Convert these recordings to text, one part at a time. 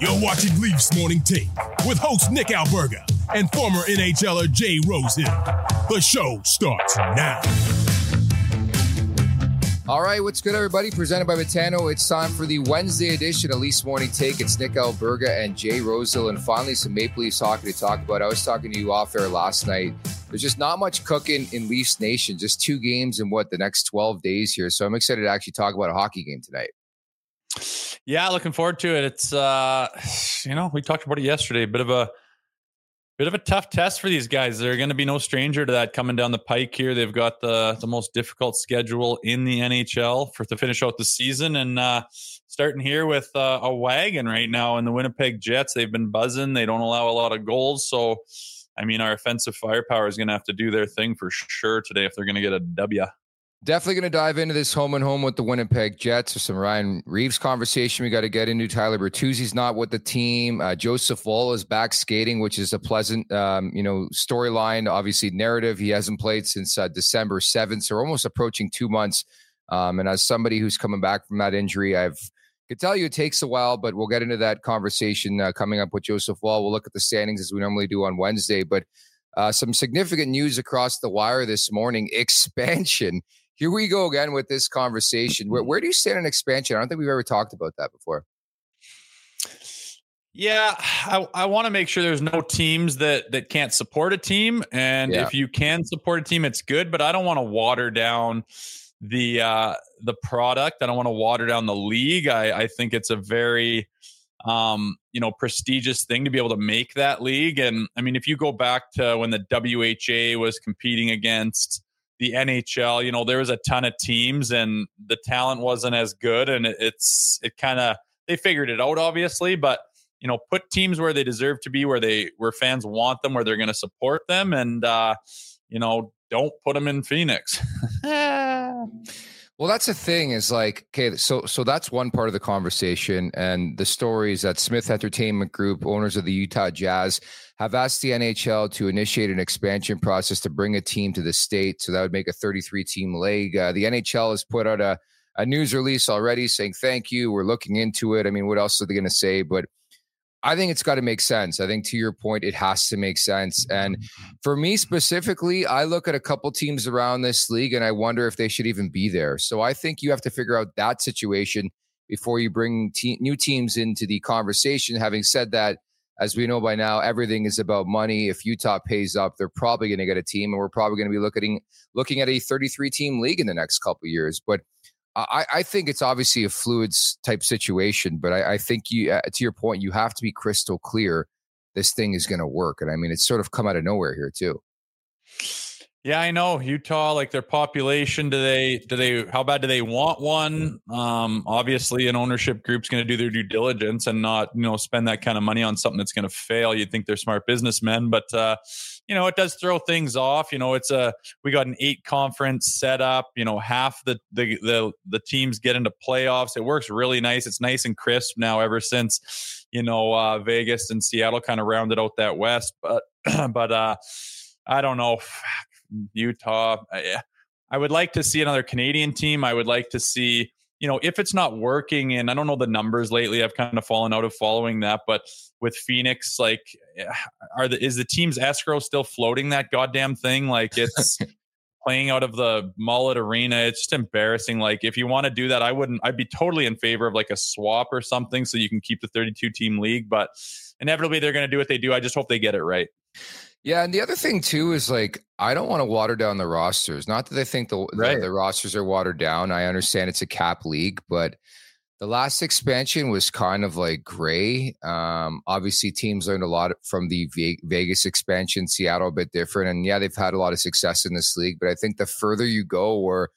You're watching Leafs Morning Take with host Nick Alberga and former NHLer Jay Rosehill. The show starts now. All right, what's good, everybody? Presented by Betano. It's time for the Wednesday edition of Leafs Morning Take. It's Nick Alberga and Jay Rosehill, and finally some Maple Leafs hockey to talk about. I was talking to you off air last night. There's just not much cooking in Leafs Nation. Just two games in what the next 12 days here. So I'm excited to actually talk about a hockey game tonight. Yeah, looking forward to it. It's uh you know, we talked about it yesterday. Bit of a bit of a tough test for these guys. They're going to be no stranger to that coming down the pike here. They've got the the most difficult schedule in the NHL for to finish out the season and uh starting here with uh, a wagon right now in the Winnipeg Jets. They've been buzzing. They don't allow a lot of goals, so I mean, our offensive firepower is going to have to do their thing for sure today if they're going to get a W. Definitely going to dive into this home and home with the Winnipeg Jets. There's some Ryan Reaves conversation we got to get into. Tyler Bertuzzi's not with the team. Uh, Joseph Woll is back skating, which is a pleasant, um, you know, storyline. Obviously, narrative. He hasn't played since uh, December 7th, so almost approaching two months. Um, and as somebody who's coming back from that injury, I've could tell you it takes a while, but we'll get into that conversation uh, coming up with Joseph Woll. We'll look at the standings as we normally do on Wednesday, but uh, some significant news across the wire this morning: expansion here we go again with this conversation. Where, where do you stand on expansion? I don't think we've ever talked about that before. Yeah, I, I want to make sure there's no teams that that can't support a team, and Yeah. if you can support a team, it's good. But I don't want to water down the uh, the product. I don't want to water down the league. I, I think it's a very um, you know prestigious thing to be able to make that league. And I mean, if you go back to when the WHA was competing against the NHL, you know, there was a ton of teams and the talent wasn't as good. And it, it's, it kind of, they figured it out, obviously, but, you know, put teams where they deserve to be, where they, where fans want them, where they're going to support them. And, uh, you know, don't put them in Phoenix. Well, that's the thing is like, okay, so so that's one part of the conversation, and the story is that Smith Entertainment Group, owners of the Utah Jazz, have asked the NHL to initiate an expansion process to bring a team to the state. So that would make a 33 team league. Uh, the NHL has put out a a news release already saying thank you. We're looking into it. I mean, what else are they going to say? But I think it's got to make sense. I think to your point, it has to make sense. And for me specifically, I look at a couple teams around this league and I wonder if they should even be there. So I think you have to figure out that situation before you bring te- new teams into the conversation. Having said that, as we know by now, everything is about money. If Utah pays up, they're probably going to get a team, and we're probably going to be looking looking at a 33 team league in the next couple years. But I, I, think it's obviously a fluids type situation. But I, I think you, uh, to your point, you have to be crystal clear. This thing is going to work, and I mean, it's sort of come out of nowhere here too. Yeah, I know Utah. Like their population, do they? Do they? How bad do they want one? Um, obviously, an ownership group's going to do their due diligence and not, you know, spend that kind of money on something that's going to fail. You'd think they're smart businessmen, but uh, you know, it does throw things off. You know, it's a we got an eight conference setup. You know, half the the the the teams get into playoffs. It works really nice. It's nice and crisp now. Ever since you know uh, Vegas and Seattle kind of rounded out that West, but but uh, I don't know Utah. I, I would like to see another Canadian team. I would like to see, you know, if it's not working, and I don't know the numbers lately. I've kind of fallen out of following that, but with Phoenix, like, eh, are the is the team's escrow still floating that goddamn thing? Like, it's. playing out of the Mullet Arena. It's just embarrassing. Like if you want to do that, I wouldn't. I'd be totally in favor of like a swap or something so you can keep the 32 team league. But inevitably, they're going to do what they do. I just hope they get it right. Yeah, and the other thing too is like I don't want to water down the rosters. Not that I think the, right. the, the rosters are watered down. I understand it's a cap league, but the last expansion was kind of like gray. Um, obviously, teams learned a lot from the Vegas expansion. Seattle a bit different, and yeah, they've had a lot of success in this league. But I think the further you go, or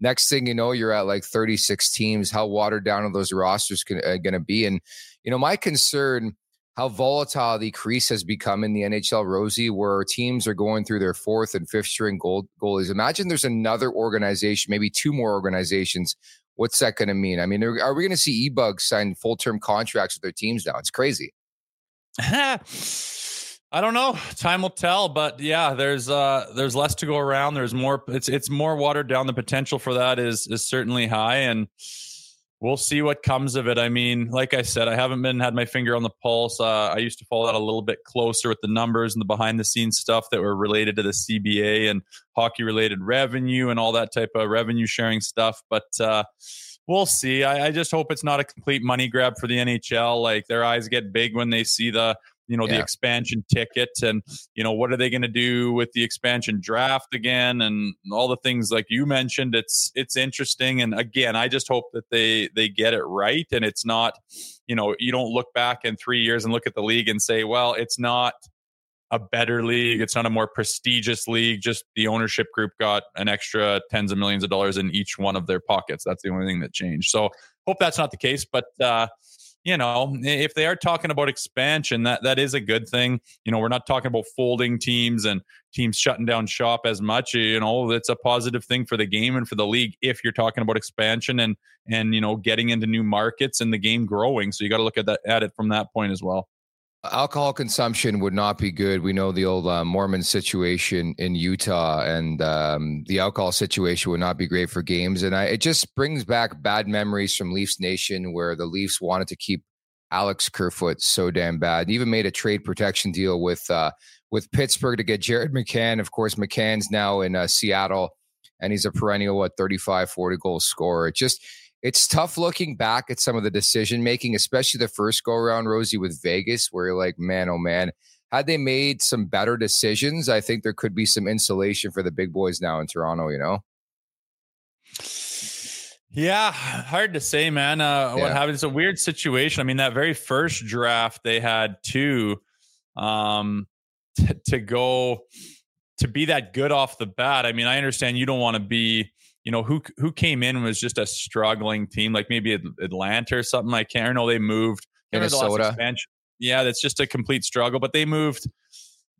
next thing you know, you're at like 36 teams. How watered down are those rosters going uh, to be? And you know, my concern how volatile the crease has become in the NHL, Rosie, where teams are going through their fourth and fifth string goal, goalies. Imagine there's another organization, maybe two more organizations. What's that going to mean? I mean, are we going to see e-bugs sign full term contracts with their teams now? It's crazy. I don't know. Time will tell, but yeah, there's uh there's less to go around. There's more. It's it's more watered down. The potential for that is is certainly high, and we'll see what comes of it. I mean, like I said, I haven't been had my finger on the pulse. Uh, I used to follow that a little bit closer with the numbers and the behind the scenes stuff that were related to the CBA and hockey related revenue and all that type of revenue sharing stuff. But uh, we'll see. I, I, just hope it's not a complete money grab for the NHL. Like their eyes get big when they see the you know, yeah. the expansion ticket and, you know, what are they going to do with the expansion draft again and all the things like you mentioned. It's, it's interesting. And again, I just hope that they, they get it right. And it's not, you know, you don't look back in three years and look at the league and say, well, it's not a better league. It's not a more prestigious league. Just the ownership group got an extra tens of millions of dollars in each one of their pockets. That's the only thing that changed. So hope that's not the case. But uh, you know, if they are talking about expansion, that that is a good thing. You know, we're not talking about folding teams and teams shutting down shop as much. You know, it's a positive thing for the game and for the league if you're talking about expansion and and you know getting into new markets and the game growing. So you got to look at that at it from that point as well. Alcohol consumption would not be good. We know the old uh, Mormon situation in Utah, and um, the alcohol situation would not be great for games. And I, it just brings back bad memories from Leafs Nation, where the Leafs wanted to keep Alex Kerfoot so damn bad. Even made a trade protection deal with uh, with Pittsburgh to get Jared McCann. Of course, McCann's now in uh, Seattle, and he's a perennial what 35, 40 goal scorer. It just it's tough looking back at some of the decision making, especially the first go around, Rosie, with Vegas, where you're like, man, oh man, had they made some better decisions, I think there could be some insulation for the big boys now in Toronto, you know? Yeah, hard to say, man. Uh, yeah. What happened? It's a weird situation. I mean, that very first draft, they had two um, t- to go to be that good off the bat. I mean, I understand you don't want to be you know who who came in was just a struggling team, like maybe Atlanta or something. I can't know they moved. Minnesota. Yeah, that's just a complete struggle. But they moved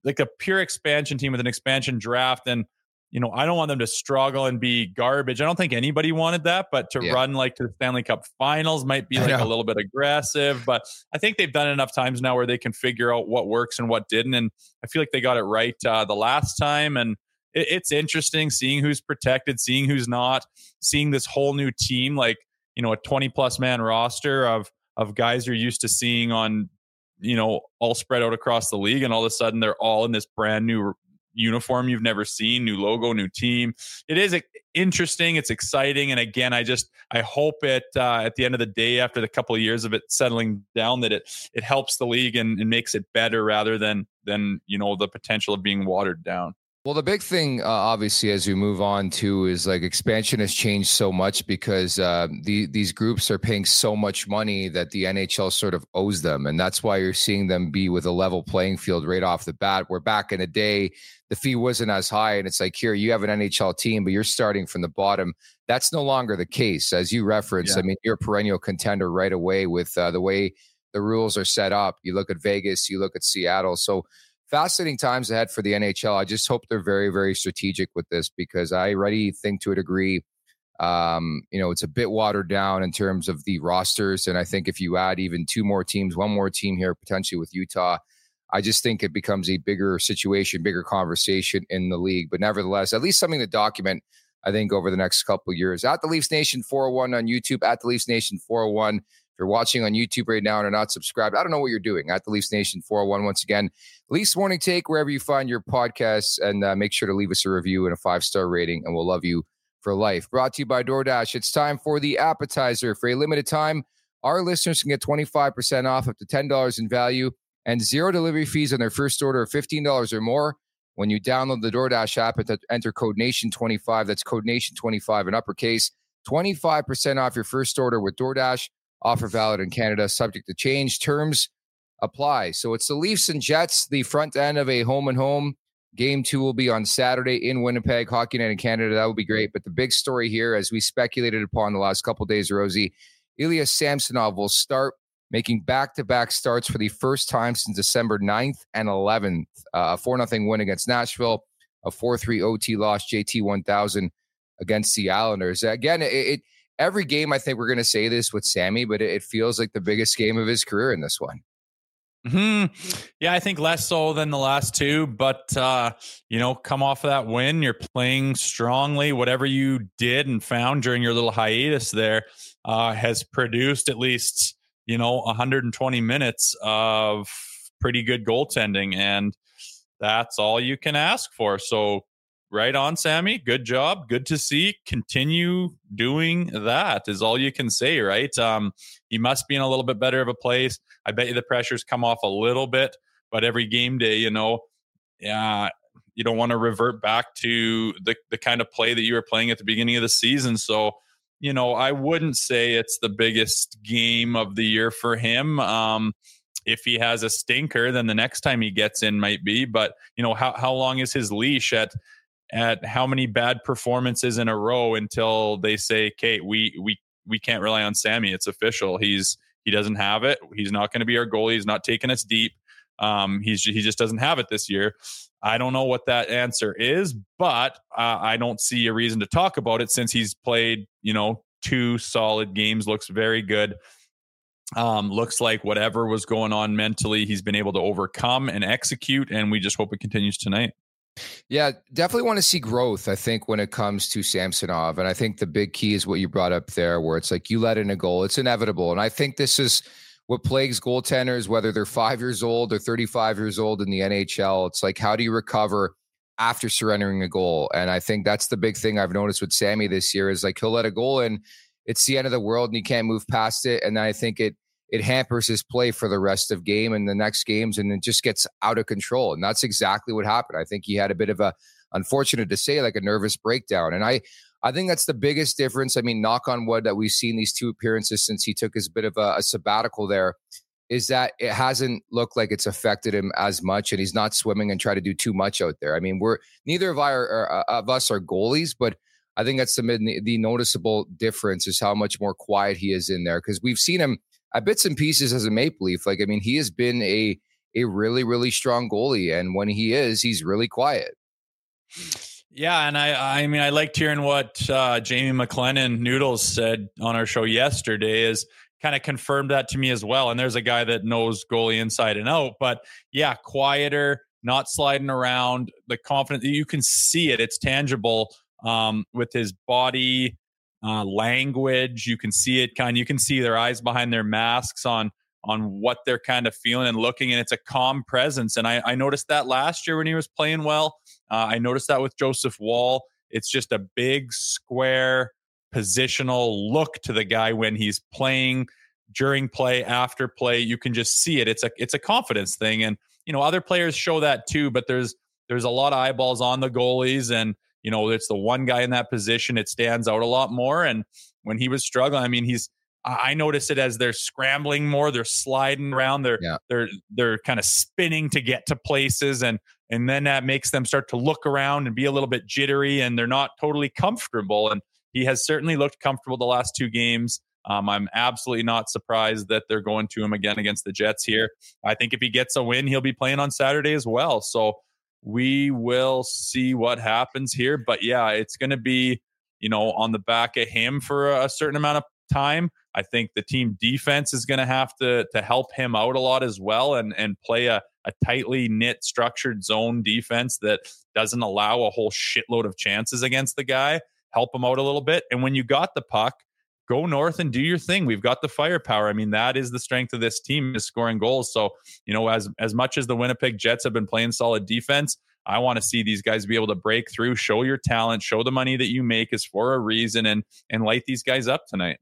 like a pure expansion team with an expansion draft, and you know I don't want them to struggle and be garbage. I don't think anybody wanted that, but to yeah. run like to the Stanley Cup Finals might be like a little bit aggressive. But I think they've done enough times now where they can figure out what works and what didn't, and I feel like they got it right uh, the last time and it, it's interesting seeing who's protected, seeing who's not, seeing this whole new team, like, you know, a 20 plus man roster of, of guys you're used to seeing on, you know, all spread out across the league. And all of a sudden they're all in this brand new uniform you've never seen, new logo, new team. It is interesting. It's exciting, and again, I just I hope it uh, at the end of the day, after the couple of years of it settling down, that it it helps the league and, and makes it better rather than than you know the potential of being watered down. Well, the big thing, uh, obviously, as we move on to is like expansion has changed so much because uh, the, these groups are paying so much money that the NHL sort of owes them. And that's why you're seeing them be with a level playing field right off the bat. Where back in the day, the fee wasn't as high. And it's like, here, you have an NHL team, but you're starting from the bottom. That's no longer the case. As you referenced, yeah. I mean, you're a perennial contender right away with uh, the way the rules are set up. You look at Vegas, you look at Seattle. So, fascinating times ahead for the NHL. I just hope they're very, very strategic with this because I already think to a degree, um, you know, it's a bit watered down in terms of the rosters. And I think if you add even two more teams, one more team here, potentially with Utah, I just think it becomes a bigger situation, bigger conversation in the league. But nevertheless, at least something to document, I think, over the next couple years. At the Leafs Nation 401 on YouTube, at the Leafs Nation 401 you're watching on YouTube right now and are not subscribed, I don't know what you're doing. At the Leafs Nation 401, once again, Leafs Morning Take, wherever you find your podcasts, and uh, make sure to leave us a review and a five star rating, and we'll love you for life. Brought to you by DoorDash. It's time for the appetizer. For a limited time, our listeners can get 25% off up to $10 in value and zero delivery fees on their first order of $15 or more. When you download the DoorDash app and enter code NATION25, that's code NATION25 in uppercase, 25% off your first order with DoorDash. Offer valid in Canada, subject to change. Terms apply. So it's the Leafs and Jets, the front end of a home and home. Game two will be on Saturday in Winnipeg, Hockey Night in Canada. That would be great. But the big story here, as we speculated upon the last couple days, Rosie, Ilya Samsonov will start making back-to-back starts for the first time since December 9th and 11th. Uh, a 4-0 win against Nashville, a 4-3 OT loss, JT 1000 against the Islanders. Again, it, it every game, I think we're going to say this with Sammy, but it, it, feels like the biggest game of his career in this one. Hmm. Yeah, I think less so than the last two, but uh, you know, come off of that win, you're playing strongly. Whatever you did and found during your little hiatus there uh, has produced at least you know 120 minutes of pretty good goaltending, and that's all you can ask for. So right on, Sammy. Good job. Good to see. Continue doing that is all you can say, right? Um, he must be in a little bit better of a place. I bet you the pressures come off a little bit, but every game day, you know, yeah, you don't want to revert back to the the kind of play that you were playing at the beginning of the season. So, you know, I wouldn't say it's the biggest game of the year for him. Um, if he has a stinker, then the next time he gets in might be. But you know, how how long is his leash at at how many bad performances in a row until they say, "Kate, we we we can't rely on Sammy. It's official. He's he doesn't have it. He's not going to be our goalie. He's not taking us deep. Um, he's he just doesn't have it this year." I don't know what that answer is, but uh, I don't see a reason to talk about it since he's played, you know, two solid games. Looks very good. Um, looks like whatever was going on mentally, he's been able to overcome and execute, and we just hope it continues tonight. Yeah, definitely want to see growth. I think when it comes to Samsonov, and I think the big key is what you brought up there, where it's like you let in a goal, it's inevitable, and I think this is what plagues goaltenders, whether they're five years old or thirty-five years old in the NHL. It's like how do you recover after surrendering a goal? And I think that's the big thing I've noticed with Sammy this year is like he'll let a goal in, it's the end of the world, and he can't move past it, and I think it it hampers his play for the rest of game and the next games and it just gets out of control. And that's exactly what happened. I think he had a bit of a unfortunate to say like a nervous breakdown. And i i think that's the biggest difference. I mean knock on wood that we've seen these two appearances since he took his bit of a, a sabbatical there is that it hasn't looked like it's affected him as much and he's not swimming and try to do too much out there. I mean we're neither of our uh, of us are goalies but I think that's the, the noticeable difference is how much more quiet he is in there because we've seen him at bits and pieces as a Maple Leaf. Like, I mean, he has been a a really, really strong goalie. And when he is, he's really quiet. Yeah, and I I mean I liked hearing what uh, Jamie McLennan Noodles said on our show yesterday is kind of confirmed that to me as well. And there's a guy that knows goalie inside and out, but yeah, quieter, not sliding around, the confidence you can see it, it's tangible um, with his body, uh, language. You can see it kind. You can see their eyes behind their masks on on what they're kind of feeling and looking. And it's a calm presence. And I, I noticed that last year when he was playing well. Uh, I noticed that with Joseph Woll. It's just a big square positional look to the guy when he's playing during play, after play. You can just see it. It's a it's a confidence thing. And you know, other players show that too, but there's there's a lot of eyeballs on the goalies and you know, it's the one guy in that position. It stands out a lot more. And when he was struggling, I mean, he's I notice it as they're scrambling more, they're sliding around, they're yeah. they're they're kind of spinning to get to places and and then that makes them start to look around and be a little bit jittery and they're not totally comfortable and he has certainly looked comfortable the last two games. Um, I'm absolutely not surprised that they're going to him again against the Jets here. I think if he gets a win, he'll be playing on Saturday as well. So we will see what happens here. But yeah, it's going to be, you know, on the back of him for a certain amount of time. I think the team defense is going to have to to help him out a lot as well and and play a, a tightly knit structured zone defense that doesn't allow a whole shitload of chances against the guy. Help him out a little bit. And when you got the puck, go north and do your thing. We've got the firepower. I mean, that is the strength of this team is scoring goals. So, you know, as as much as the Winnipeg Jets have been playing solid defense, I want to see these guys be able to break through, show your talent, show the money that you make is for a reason and and light these guys up tonight.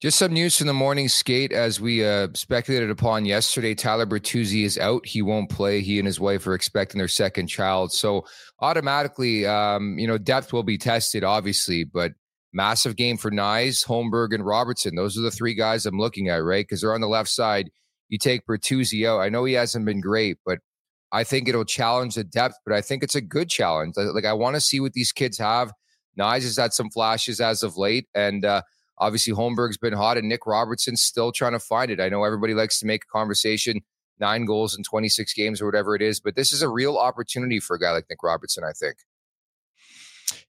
Just some news from the morning skate. As we uh, speculated upon yesterday, Tyler Bertuzzi is out. He won't play. He and his wife are expecting their second child. So automatically, um, you know, depth will be tested, obviously, but massive game for Knies, Holmberg, and Robertson. Those are the three guys I'm looking at, right? Because they're on the left side. You take Bertuzzi out. I know he hasn't been great, but I think it'll challenge the depth, but I think it's a good challenge. Like, I want to see what these kids have. Knies has had some flashes as of late, and uh, Obviously, Holmberg's been hot, and Nick Robertson's still trying to find it. I know everybody likes to make a conversation nine goals in 26 games or whatever it is, but this is a real opportunity for a guy like Nick Robertson, I think.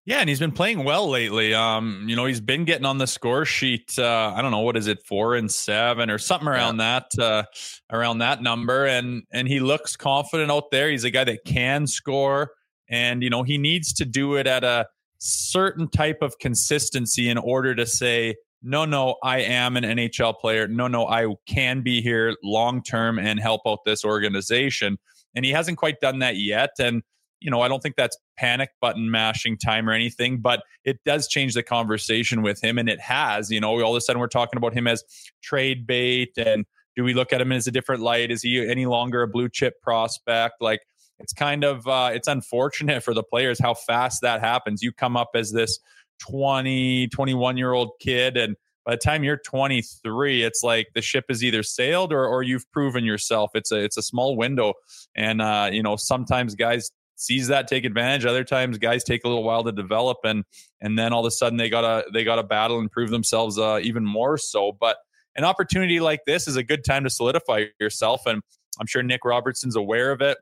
Yeah, and he's been playing well lately. Um, you know, he's been getting on the score sheet. Uh, I don't know what is it, four and seven or something around yeah. that, uh, around that number. And and he looks confident out there. He's a guy that can score, and you know he needs to do it at a certain type of consistency in order to say, no, no, I am an NHL player. No, no, I can be here long term and help out this organization. And he hasn't quite done that yet. And, you know, I don't think that's panic button mashing time or anything, but it does change the conversation with him. And it has, you know, all of a sudden we're talking about him as trade bait. And do we look at him as a different light? Is he any longer a blue chip prospect? Like, it's kind of uh, it's unfortunate for the players how fast that happens. You come up as this 20, 21 year old kid, and by the time you're 23, it's like the ship is either sailed or or you've proven yourself. It's a it's a small window, and uh, you know sometimes guys seize that, take advantage. Other times guys take a little while to develop, and and then all of a sudden they gotta they gotta battle and prove themselves uh, even more so. But an opportunity like this is a good time to solidify yourself, and I'm sure Nick Robertson's aware of it.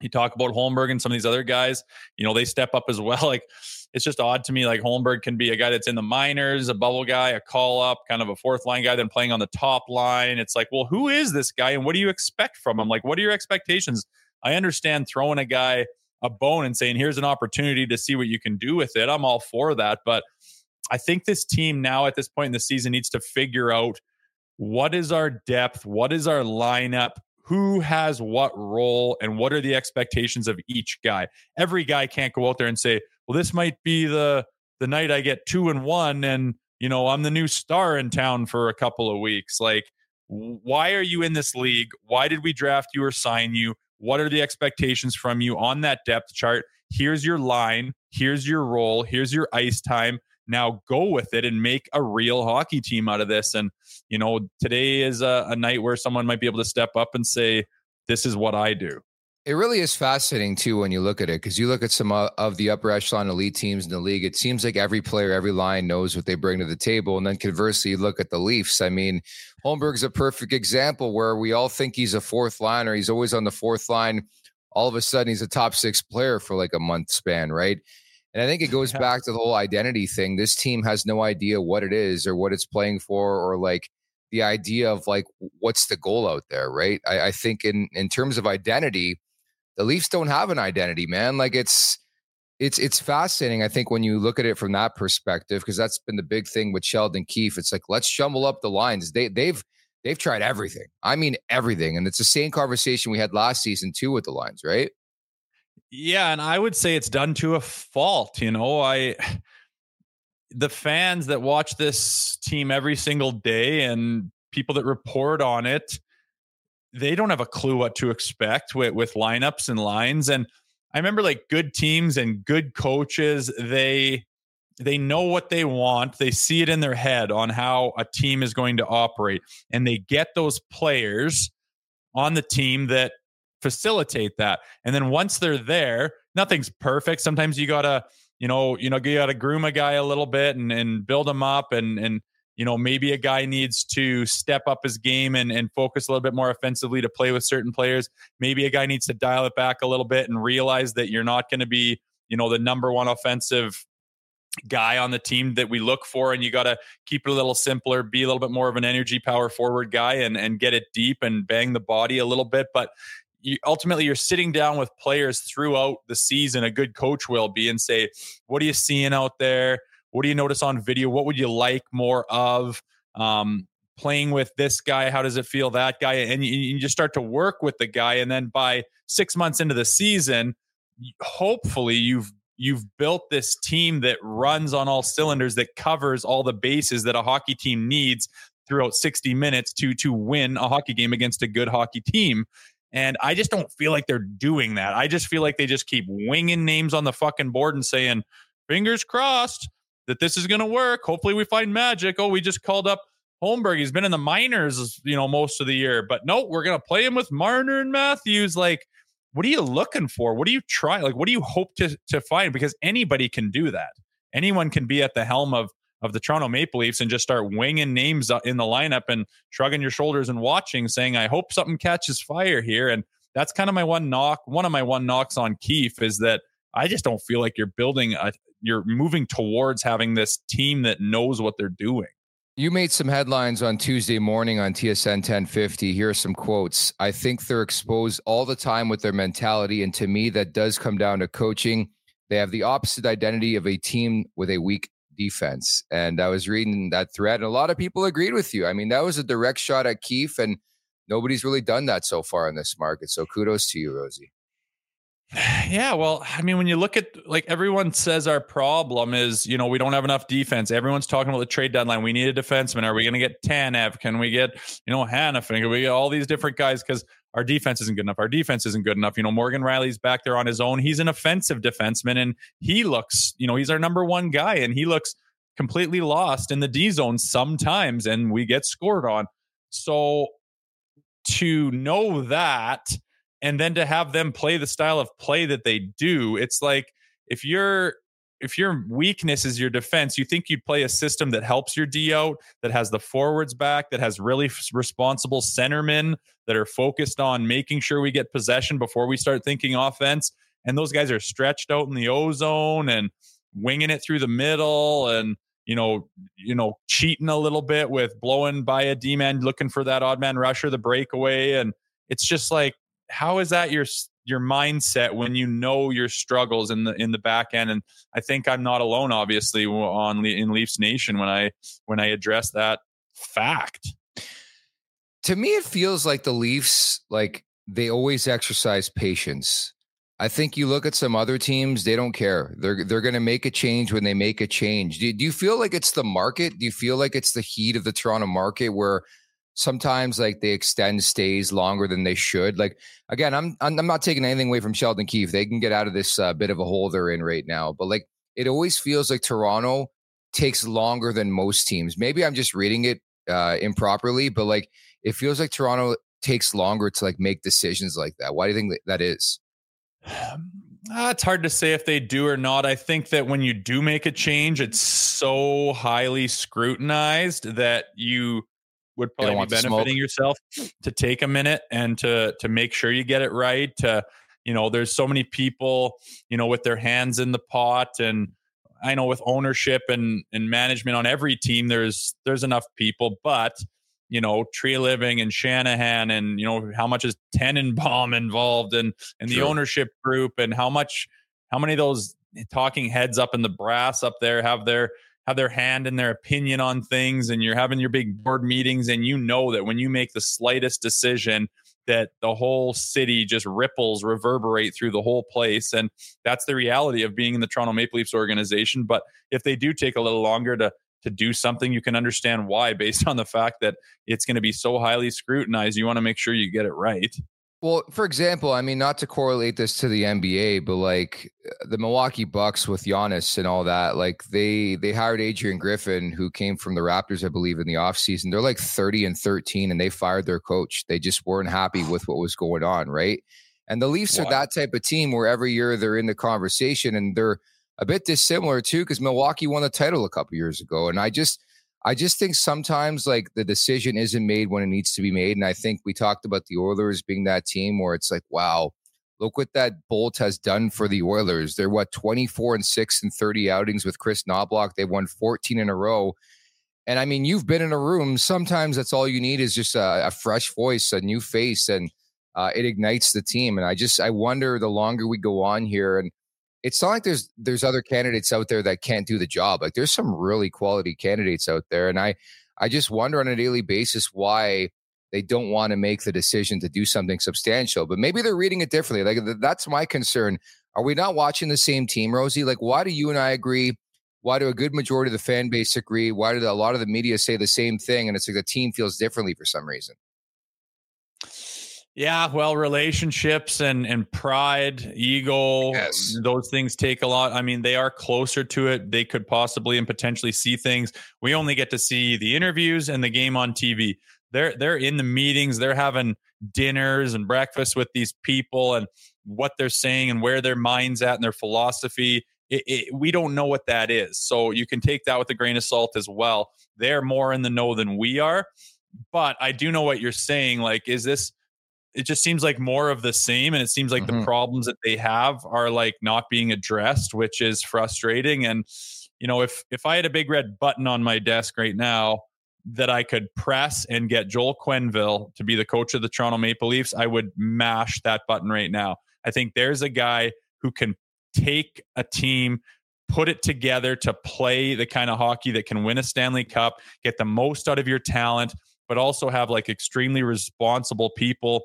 You talk about Holmberg and some of these other guys, you know, they step up as well. Like it's just odd to me. Like Holmberg can be a guy that's in the minors, a bubble guy, a call up, kind of a fourth line guy, then playing on the top line. It's like, well, who is this guy and what do you expect from him? Like, what are your expectations? I understand throwing a guy a bone and saying, here's an opportunity to see what you can do with it. I'm all for that. But I think this team now at this point in the season needs to figure out what is our depth, what is our lineup, who has what role and what are the expectations of each guy. Every guy can't go out there and say, "Well, this might be the the night I get 2 and 1 and, you know, I'm the new star in town for a couple of weeks." Like why are you in this league? Why did we draft you or sign you? What are the expectations from you on that depth chart? Here's your line, here's your role, here's your ice time now go with it and make a real hockey team out of this. And, you know, today is a, a night where someone might be able to step up and say, this is what I do. It really is fascinating too when you look at it because you look at some of the upper echelon elite teams in the league. It seems like every player, every line knows what they bring to the table. And then conversely, you look at the Leafs. I mean, Holmberg's a perfect example where we all think he's a fourth liner. He's always on the fourth line. All of a sudden, he's a top six player for like a month span, right? And I think it goes back to the whole identity thing. This team has no idea what it is or what it's playing for or like the idea of like what's the goal out there, right? I, I think in in terms of identity, the Leafs don't have an identity, man. Like it's it's it's fascinating. I think when you look at it from that perspective, because that's been the big thing with Sheldon Keefe. It's like let's jumble up the lines. They they've They've tried everything. I mean, everything. And it's the same conversation we had last season, too, with the lines, right? Yeah. And I would say it's done to a fault. You know, I, the fans that watch this team every single day and people that report on it, they don't have a clue what to expect with, with lineups and lines. And I remember like good teams and good coaches, they they know what they want. They see it in their head on how a team is going to operate. And they get those players on the team that facilitate that. And then once they're there, nothing's perfect. Sometimes you gotta, you know, you know, you gotta groom a guy a little bit and and build him up and and you know, maybe a guy needs to step up his game and, and focus a little bit more offensively to play with certain players. Maybe a guy needs to dial it back a little bit and realize that you're not going to be, you know, the number one offensive guy on the team that we look for and you got to keep it a little simpler be a little bit more of an energy power forward guy and and get it deep and bang the body a little bit but you, ultimately you're sitting down with players throughout the season a good coach will be and say what are you seeing out there what do you notice on video? What would you like more of? Um, playing with this guy how does it feel that guy? And you, you just start to work with the guy and then by six months into the season hopefully you've you've built this team that runs on all cylinders that covers all the bases that a hockey team needs throughout 60 minutes to to win a hockey game against a good hockey team. And i just don't feel like they're doing that. I just feel like they just keep winging names on the fucking board and saying fingers crossed that this is going to work hopefully we find magic oh we just called up Holmberg, he's been in the minors, you know, most of the year. But no, we're gonna play him with Marner and Matthews. Like, what are you looking for? What are you trying? Like, what do you hope to to find? Because anybody can do that. Anyone can be at the helm of of the Toronto Maple Leafs and just start winging names uh, in the lineup and shrugging your shoulders and watching, saying, "I hope something catches fire here." And that's kind of my one knock. One of my one knocks on Keefe is that I just don't feel like you're building a. You're moving towards having this team that knows what they're doing. You made some headlines on Tuesday morning on TSN 1050. Here are some quotes. I think they're exposed all the time with their mentality. And to me, that does come down to coaching. They have the opposite identity of a team with a weak defense. And I was reading that thread, and a lot of people agreed with you. I mean, that was a direct shot at Keefe, and nobody's really done that so far in this market. So kudos to you, Rosie. Yeah, well, I mean, when you look at like everyone says our problem is, you know, we don't have enough defense. Everyone's talking about the trade deadline. We need a defenseman. Are we going to get Tanev? Can we get, you know, Hanifin? Can we get all these different guys? Because our defense isn't good enough. Our defense isn't good enough. You know, Morgan Rielly's back there on his own. He's an offensive defenseman and he looks, you know, he's our number one guy and he looks completely lost in the D zone sometimes and we get scored on. So to know that and then to have them play the style of play that they do it's like if your if your weakness is your defense you think you'd play a system that helps your d out that has the forwards back that has really responsible centermen that are focused on making sure we get possession before we start thinking offense and those guys are stretched out in the ozone and winging it through the middle and you know, you know, cheating a little bit with blowing by a D man, looking for that odd man rusher, the breakaway, and it's just like how is that your your mindset when you know your struggles in the in the back end? And i think i'm not alone obviously on in leafs nation when i when i address that fact. To me it feels like the leafs like they always exercise patience. I think you look at some other teams they don't care. They're they're going to make a change when they make a change. Do, do you feel like it's the market? Do you feel like it's the heat of the toronto market where sometimes like they extend stays longer than they should. Like again, I'm I'm not taking anything away from Sheldon Keefe. They can get out of this uh, bit of a hole they're in right now, but like it always feels like Toronto takes longer than most teams. Maybe I'm just reading it uh, improperly, but like it feels like Toronto takes longer to like make decisions like that. Why do you think that, is? Uh, it's hard to say if they do or not. I think that when you do make a change, it's so highly scrutinized that you would probably be benefiting yourself to take a minute and to to make sure you get it right to you know there's so many people you know with their hands in the pot and i know with ownership and and management on every team there's there's enough people but you know Treliving and Shanahan and you know how much is Tanenbaum involved and and the ownership group and how much how many of those talking heads up in the brass up there have their have their hand and their opinion on things and you're having your big board meetings and you know that when you make the slightest decision that the whole city just ripples reverberate through the whole place. And that's the reality of being in the Toronto Maple Leafs organization. But if they do take a little longer to to do something you can understand why based on the fact that it's going to be so highly scrutinized. You want to make sure you get it right well, for example, I mean, not to correlate this to the NBA, but like uh, the Milwaukee Bucks with Giannis and all that, like they they hired Adrian Griffin, who came from the Raptors, I believe, in the offseason. They're like 30 and 13, and they fired their coach. They just weren't happy with what was going on, right? And the Leafs wow. are that type of team where every year they're in the conversation and they're a bit dissimilar too, because Milwaukee won the title a couple years ago. And I just I just think sometimes like the decision isn't made when it needs to be made. And I think we talked about the Oilers being that team where it's like, wow, look what that Bolt has done for the Oilers. They're what 24 and 6 and 30 outings with Kris Knoblauch. They've won 14 in a row. And I mean, you've been in a room. Sometimes that's all you need is just a, a fresh voice, a new face, and uh, it ignites the team. And I just I wonder the longer we go on here, and it's not like there's there's other candidates out there that can't do the job. Like there's some really quality candidates out there, and I I just wonder on a daily basis why they don't want to make the decision to do something substantial. But maybe they're reading it differently. Like that's my concern. Are we not watching the same team, Rosie? Like why do you and I agree? Why do a good majority of the fan base agree? Why do a lot of the media say the same thing? And it's like the team feels differently for some reason. Yeah, well, relationships and and pride, ego, yes. those things take a lot. I mean, they are closer to it. They could possibly and potentially see things. We only get to see the interviews and the game on TV. They're they're in the meetings, they're having dinners and breakfast with these people and what they're saying and where their minds at and their philosophy. It, it, we don't know what that is. So you can take that with a grain of salt as well. They're more in the know than we are. But I do know what you're saying. Like, is this it just seems like more of the same and it seems like mm-hmm. the problems that they have are like not being addressed which is frustrating and you know if if i had a big red button on my desk right now that i could press and get joel quenneville to be the coach of the toronto maple leafs i would mash that button right now i think there's a guy who can take a team put it together to play the kind of hockey that can win a stanley cup get the most out of your talent but also have like extremely responsible people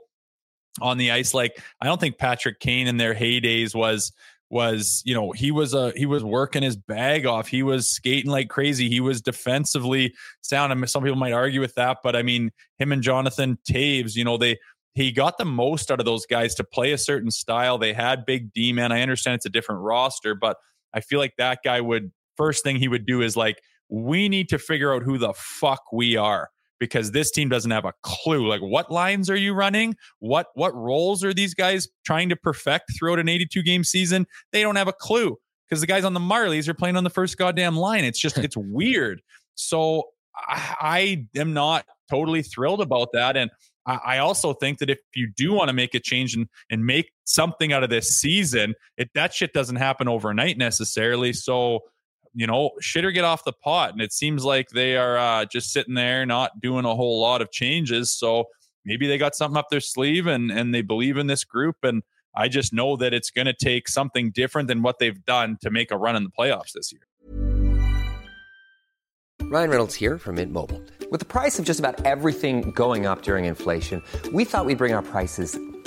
on the ice. Like I don't think Patrick Kane in their heydays was was you know he was a he was working his bag off. He was skating like crazy. He was defensively sound. I mean, some people might argue with that but i mean him and jonathan toews you know they he got the most out of those guys to play a certain style. They had big d man. I understand it's a different roster but i feel like that guy would first thing he would do is like we need to figure out who the fuck we are because this team doesn't have a clue. Like, what lines are you running? What what roles are these guys trying to perfect throughout an 82 game season? They don't have a clue because the guys on the Marlies are playing on the first goddamn line. It's just it's weird. So I, I am not totally thrilled about that, and I, I also think that if you do want to make a change and and make something out of this season, it that shit doesn't happen overnight necessarily. So you know, shit or get off the pot. And it seems like they are uh, just sitting there, not doing a whole lot of changes. So maybe they got something up their sleeve and and they believe in this group. And I just know that it's going to take something different than what they've done to make a run in the playoffs this year. Ryan Reynolds here from Mint Mobile. With the price of just about everything going up during inflation, we thought we'd bring our prices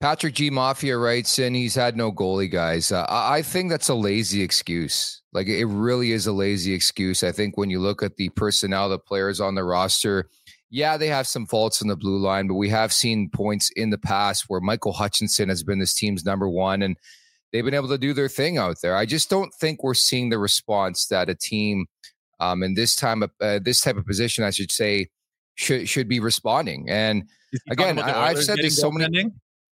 Patrick G Mafia writes in he's had no goalie, guys. Uh, I think that's a lazy excuse. Like it really is a lazy excuse. I think when you look at the personnel, the players on the roster, yeah, they have some faults in the blue line, but we have seen points in the past where Michael Hutchinson has been this team's number one and they've been able to do their thing out there. I just don't think we're seeing the response that a team um, in this time of uh, this type of position, I should say, should should be responding. And again, I, have said this so many.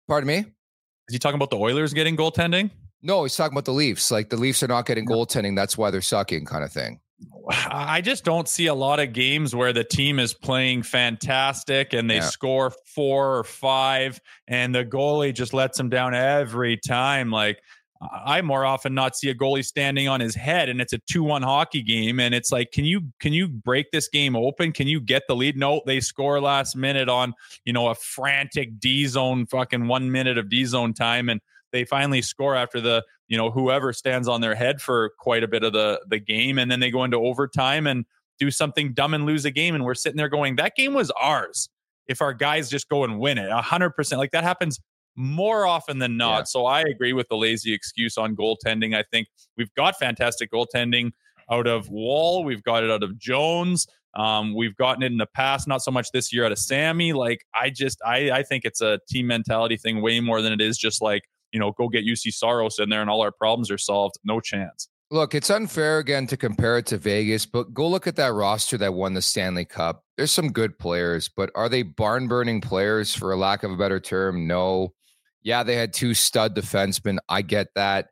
Pardon me. Is he talking about the Oilers getting goaltending? No, he's talking about the Leafs. Like the Leafs are not getting goaltending. That's why they're sucking, kind of thing. I just don't see a lot of games where the team is playing fantastic and they yeah. score four or five, and the goalie just lets them down every time. Like I more often not see a goalie standing on his head and it's a 2-1 hockey game. And it's like can you can you break this game open? Can you get the lead? No they score last minute on you know a frantic D zone fucking 1 minute of D zone time. And they finally score after the you know whoever stands on their head for quite a bit of the the game. And then they go into overtime and do something dumb and lose a game. And we're sitting there going that game was ours. If our guys just go and win it 100% like that happens more often than not. Yeah. So I agree with the lazy excuse on goaltending. I think we've got fantastic goaltending out of Woll, We've got it out of Jones. Um, we've gotten it in the past, not so much this year out of Sammy. Like I just, I, I think it's a team mentality thing way more than it is just like you know, go get Juuse Saros in there and all our problems are solved. No chance. Look, it's unfair again to compare it to Vegas, but go look at that roster that won the Stanley Cup. There's some good players, but are they barn burning players for a lack of a better term? No. Yeah, they had two stud defensemen. I get that.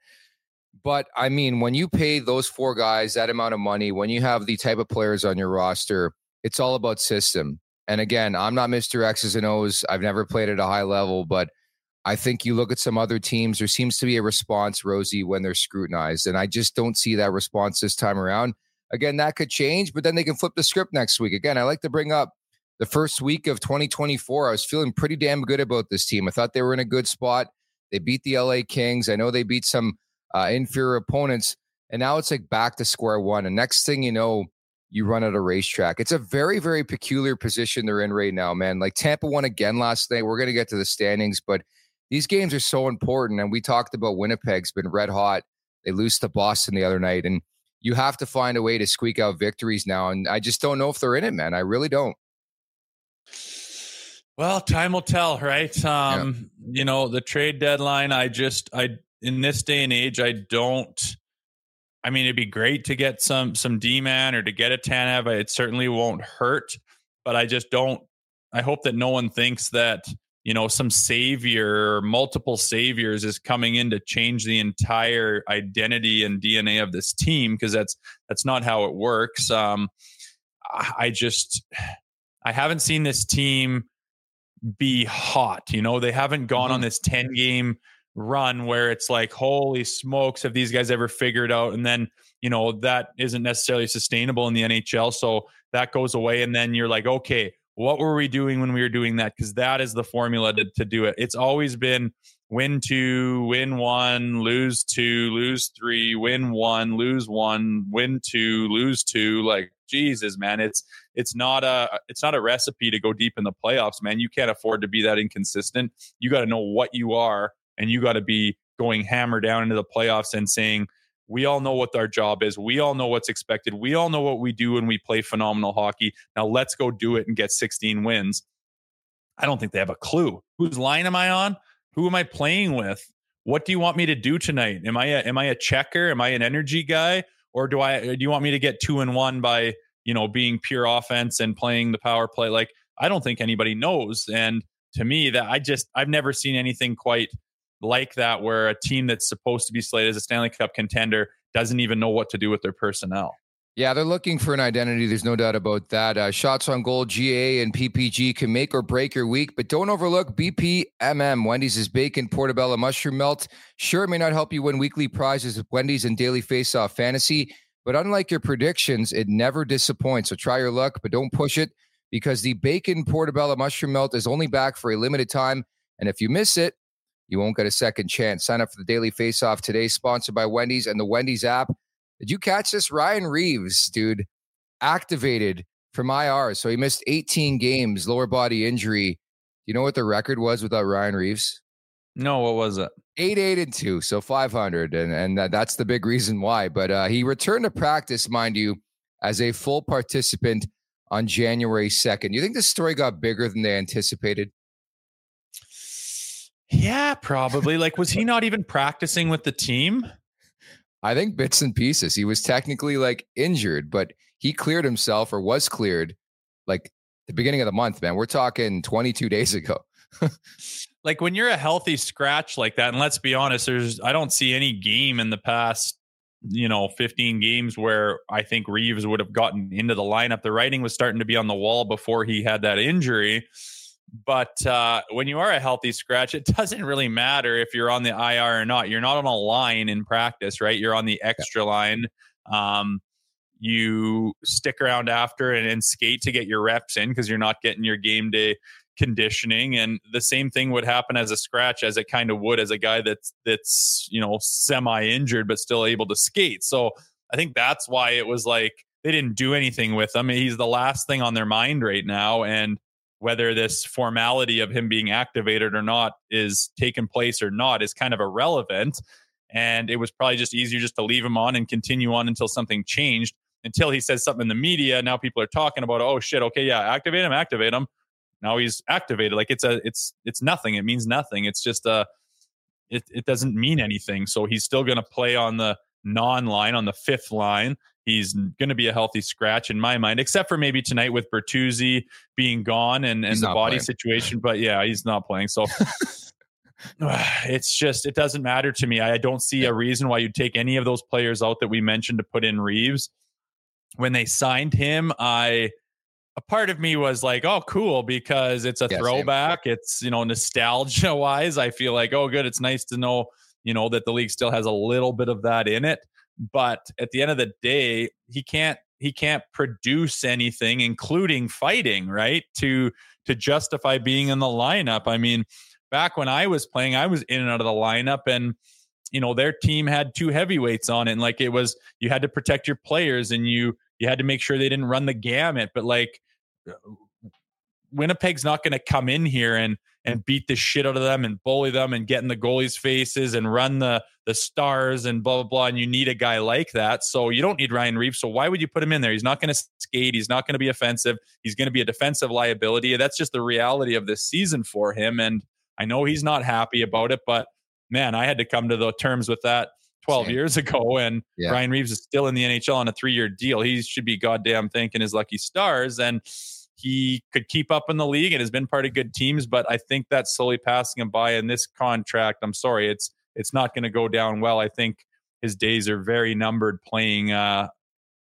But I mean, when you pay those four guys that amount of money, when you have the type of players on your roster, it's all about system. And again, I'm not Mr. X's and O's. I've never played at a high level, but I think you look at some other teams, there seems to be a response, Rosie, when they're scrutinized. And I just don't see that response this time around. Again, that could change, but then they can flip the script next week. Again, I like to bring up the first week of 2024, I was feeling pretty damn good about this team. I thought they were in a good spot. They beat the LA Kings. I know they beat some uh, inferior opponents. And now it's like back to square one. And next thing you know, you run at a racetrack. It's a very, very peculiar position they're in right now, man. Like Tampa won again last night. We're going to get to the standings, but these games are so important. And we talked about Winnipeg's been red hot. They lose to Boston the other night. And you have to find a way to squeak out victories now. And I just don't know if they're in it, man. I really don't. Well, time will tell, right? Um, yeah. You know, the trade deadline. I just, I in this day and age, I don't. I mean, it'd be great to get some some D man or to get a Tanev. It certainly won't hurt, but I just don't. I hope that no one thinks that you know some savior or multiple saviors is coming in to change the entire identity and DNA of this team because that's that's not how it works. Um, I just I haven't seen this team be hot. You know, they haven't gone mm-hmm. on this 10 game run where it's like, holy smokes, have these guys ever figured out? And then, you know, that isn't necessarily sustainable in the NHL. So that goes away. And then you're like, okay, what were we doing when we were doing that? Because that is the formula to, to do it. It's always been win two, win one, lose two, lose three, win one, lose one, win two, lose two. Like Jesus, man, it's it's not a it's not a recipe to go deep in the playoffs, man. You can't afford to be that inconsistent. You got to know what you are, and you got to be going hammer down into the playoffs and saying, we all know what our job is. We all know what's expected. We all know what we do when we play phenomenal hockey. Now let's go do it and get 16 wins. I don't think they have a clue. Whose line am I on? Who am I playing with? What do you want me to do tonight? Am I a, am I a checker? Am I an energy guy? Or do I do you want me to get two and one by you know being pure offense and playing the power play? Like I don't think anybody knows. And to me, that I just I've never seen anything quite like that where a team that's supposed to be slated as a Stanley Cup contender doesn't even know what to do with their personnel. Yeah, they're looking for an identity. There's no doubt about that. Uh, shots on goal, GA and PPG can make or break your week, but don't overlook BPMM. Wendy's is bacon, portobello, mushroom melt. Sure, it may not help you win weekly prizes with Wendy's and daily face-off fantasy, but unlike your predictions, it never disappoints. So try your luck, but don't push it because the bacon portobello mushroom melt is only back for a limited time. And if you miss it, you won't get a second chance. Sign up for the Daily Face Off today, sponsored by Wendy's and the Wendy's app. Did you catch this? Ryan Reaves, dude, activated from IR. So he missed 18 games, lower body injury. You know what the record was without Ryan Reaves? No, what was it? Eight, eight, and two, so 500, and and that's the big reason why. But uh, he returned to practice, mind you, as a full participant on January 2nd. You think this story got bigger than they anticipated? Yeah, probably. like, was he not even practicing with the team? I think bits and pieces. He was technically like injured, but he cleared himself or was cleared like the beginning of the month, man. We're talking 22 days ago. like when you're a healthy scratch like that, and let's be honest, there's I don't see any game in the past, you know, 15 games where I think Reaves would have gotten into the lineup. The writing was starting to be on the wall before he had that injury. But uh, when you are a healthy scratch, it doesn't really matter if you're on the IR or not. You're not on a line in practice, right? You're on the extra line. Um, you stick around after and, and skate to get your reps in because you're not getting your game day conditioning and the same thing would happen as a scratch as it kind of would as a guy that's that's you know semi injured but still able to skate so i think that's why it was like they didn't do anything with him he's the last thing on their mind right now and whether this formality of him being activated or not is taking place or not is kind of irrelevant. And it was probably just easier just to leave him on and continue on until something changed. Until he says something in the media now people are talking about oh shit okay yeah activate him activate him. Now he's activated. Like it's a it's it's nothing. It means nothing. It's just a it, it doesn't mean anything. So he's still going to play on the non line on the fifth line he's going to be a healthy scratch in my mind except for maybe tonight with Bertuzzi being gone and and the body playing. situation but yeah he's not playing so it's just it doesn't matter to me i don't see a reason why you'd take any of those players out that we mentioned to put in Reaves. when they signed him i a part of me was like, oh, cool, because it's a yeah, throwback. Same. It's, you know, nostalgia wise. I feel like, oh, good. It's nice to know, you know, that the league still has a little bit of that in it. But at the end of the day, he can't he can't produce anything, including fighting, right? To to justify being in the lineup. I mean, back when I was playing, I was in and out of the lineup and you know, their team had two heavyweights on it. And like it was you had to protect your players and you you had to make sure they didn't run the gamut. But like uh, Winnipeg's not going to come in here and and beat the shit out of them and bully them and get in the goalies' faces and run the the stars and blah blah blah. And you need a guy like that. So you don't need Ryan Reaves So why would you put him in there? He's not going to skate. He's not going to be offensive. He's going to be a defensive liability. That's just the reality of this season for him. And I know he's not happy about it, but man, I had to come to the terms with that 12 Same. years ago. And yeah. Ryan Reaves is still in the NHL on a three year deal. He should be goddamn thanking his lucky stars. And he could keep up in the league and has been part of good teams, but I think that's slowly passing him by. In this contract, I'm sorry, it's it's not going to go down well. I think his days are very numbered playing uh,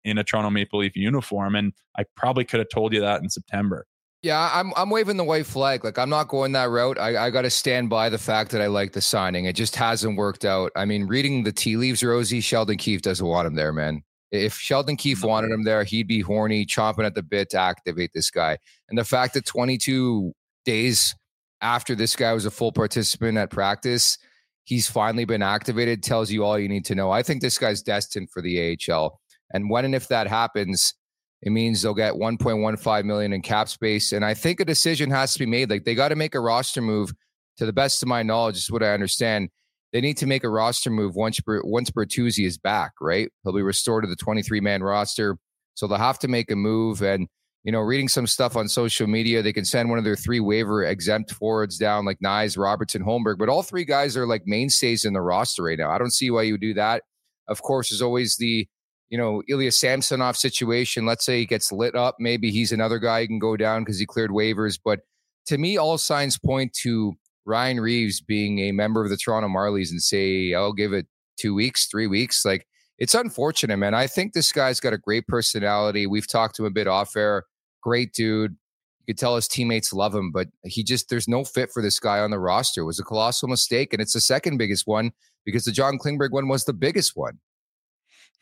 in a Toronto Maple Leaf uniform, and I probably could have told you that in September. Yeah, I'm I'm waving the white flag. Like I'm not going that route. I, I got to stand by the fact that I like the signing. It just hasn't worked out. I mean, reading the tea leaves, Rosie Sheldon Keefe doesn't want him there, man. If Sheldon Keefe wanted him there, he'd be horny, chomping at the bit to activate this guy. And the fact that 22 days after this guy was a full participant at practice, he's finally been activated tells you all you need to know. I think this guy's destined for the AHL. And when and if that happens, it means they'll get 1.15 million in cap space. And I think a decision has to be made. Like they got to make a roster move. To the best of my knowledge, is what I understand they need to make a roster move once once Bertuzzi is back, right? He'll be restored to the 23 man roster, so they'll have to make a move. And you know, reading some stuff on social media, they can send one of their three waiver exempt forwards down, like Knies, Robertson, Holmberg. But all three guys are like mainstays in the roster right now. I don't see why you would do that. Of course, there's always the you know Ilya Samsonov situation. Let's say he gets lit up, maybe he's another guy who can go down because he cleared waivers. But to me, all signs point to Ryan Reaves being a member of the Toronto Marlies and say, I'll give it two weeks, three weeks. Like, it's unfortunate, man. I think this guy's got a great personality. We've talked to him a bit off air. Great dude. You could tell his teammates love him, but he just, there's no fit for this guy on the roster. It was a colossal mistake. And it's the second biggest one because the John Klingberg one was the biggest one.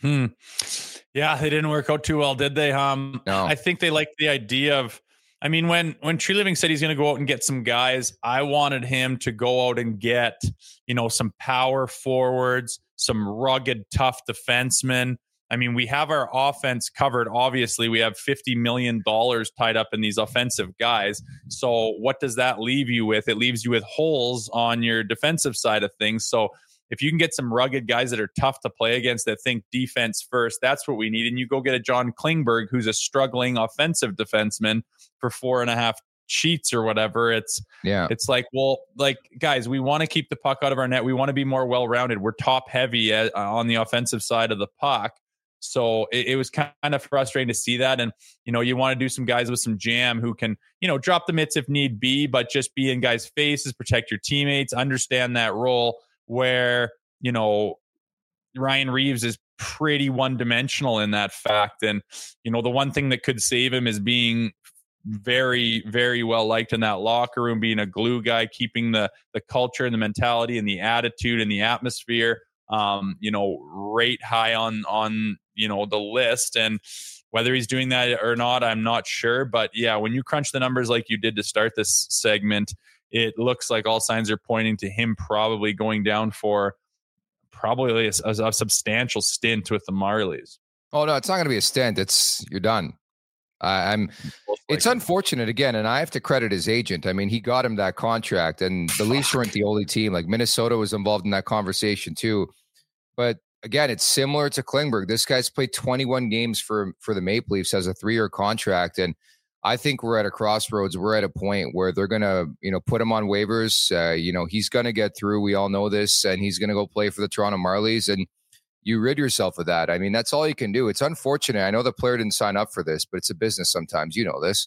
Hmm. Yeah, they didn't work out too well, did they? Um, no. I think they liked the idea of I mean, when when Treliving said he's going to go out and get some guys, I wanted him to go out and get, you know, some power forwards, some rugged, tough defensemen. I mean, we have our offense covered. Obviously, we have $50 million tied up in these offensive guys. So, what does that leave you with? It leaves you with holes on your defensive side of things. So, if you can get some rugged guys that are tough to play against that think defense first, that's what we need. And you go get a John Klingberg, who's a struggling offensive defenseman for four and a half sheets or whatever. It's yeah. It's like, well, like guys, we want to keep the puck out of our net. We want to be more well rounded. We're top heavy at, uh, on the offensive side of the puck. So it, it, was kind of frustrating to see that. And, you know, you want to do some guys with some jam who can, you know, drop the mitts if need be, but just be in guys' faces, protect your teammates, understand that role where, you know, Ryan Reaves is pretty one dimensional in that fact. And, you know, the one thing that could save him is being very, very well liked in that locker room, being a glue guy, keeping the the culture and the mentality and the attitude and the atmosphere um, you know, rate high on on you know the list and whether he's doing that or not i'm not sure but yeah when you crunch the numbers like you did to start this segment it looks like all signs are pointing to him probably going down for probably a, a, a substantial stint with the marlies oh no it's not going to be a stint it's you're done I'm. It's unfortunate again, and I have to credit his agent. I mean, he got him that contract, and the Leafs weren't the only team. Like Minnesota was involved in that conversation too. But again, it's similar to Klingberg. This guy's played 21 games for for the Maple Leafs as a three year contract, and I think we're at a crossroads. We're at a point where they're gonna, you know, put him on waivers. Uh, you know, he's gonna get through. We all know this, and he's gonna go play for the Toronto Marlies, and you rid yourself of that. I mean, that's all you can do. It's unfortunate. I know the player didn't sign up for this, but it's a business sometimes. You know this.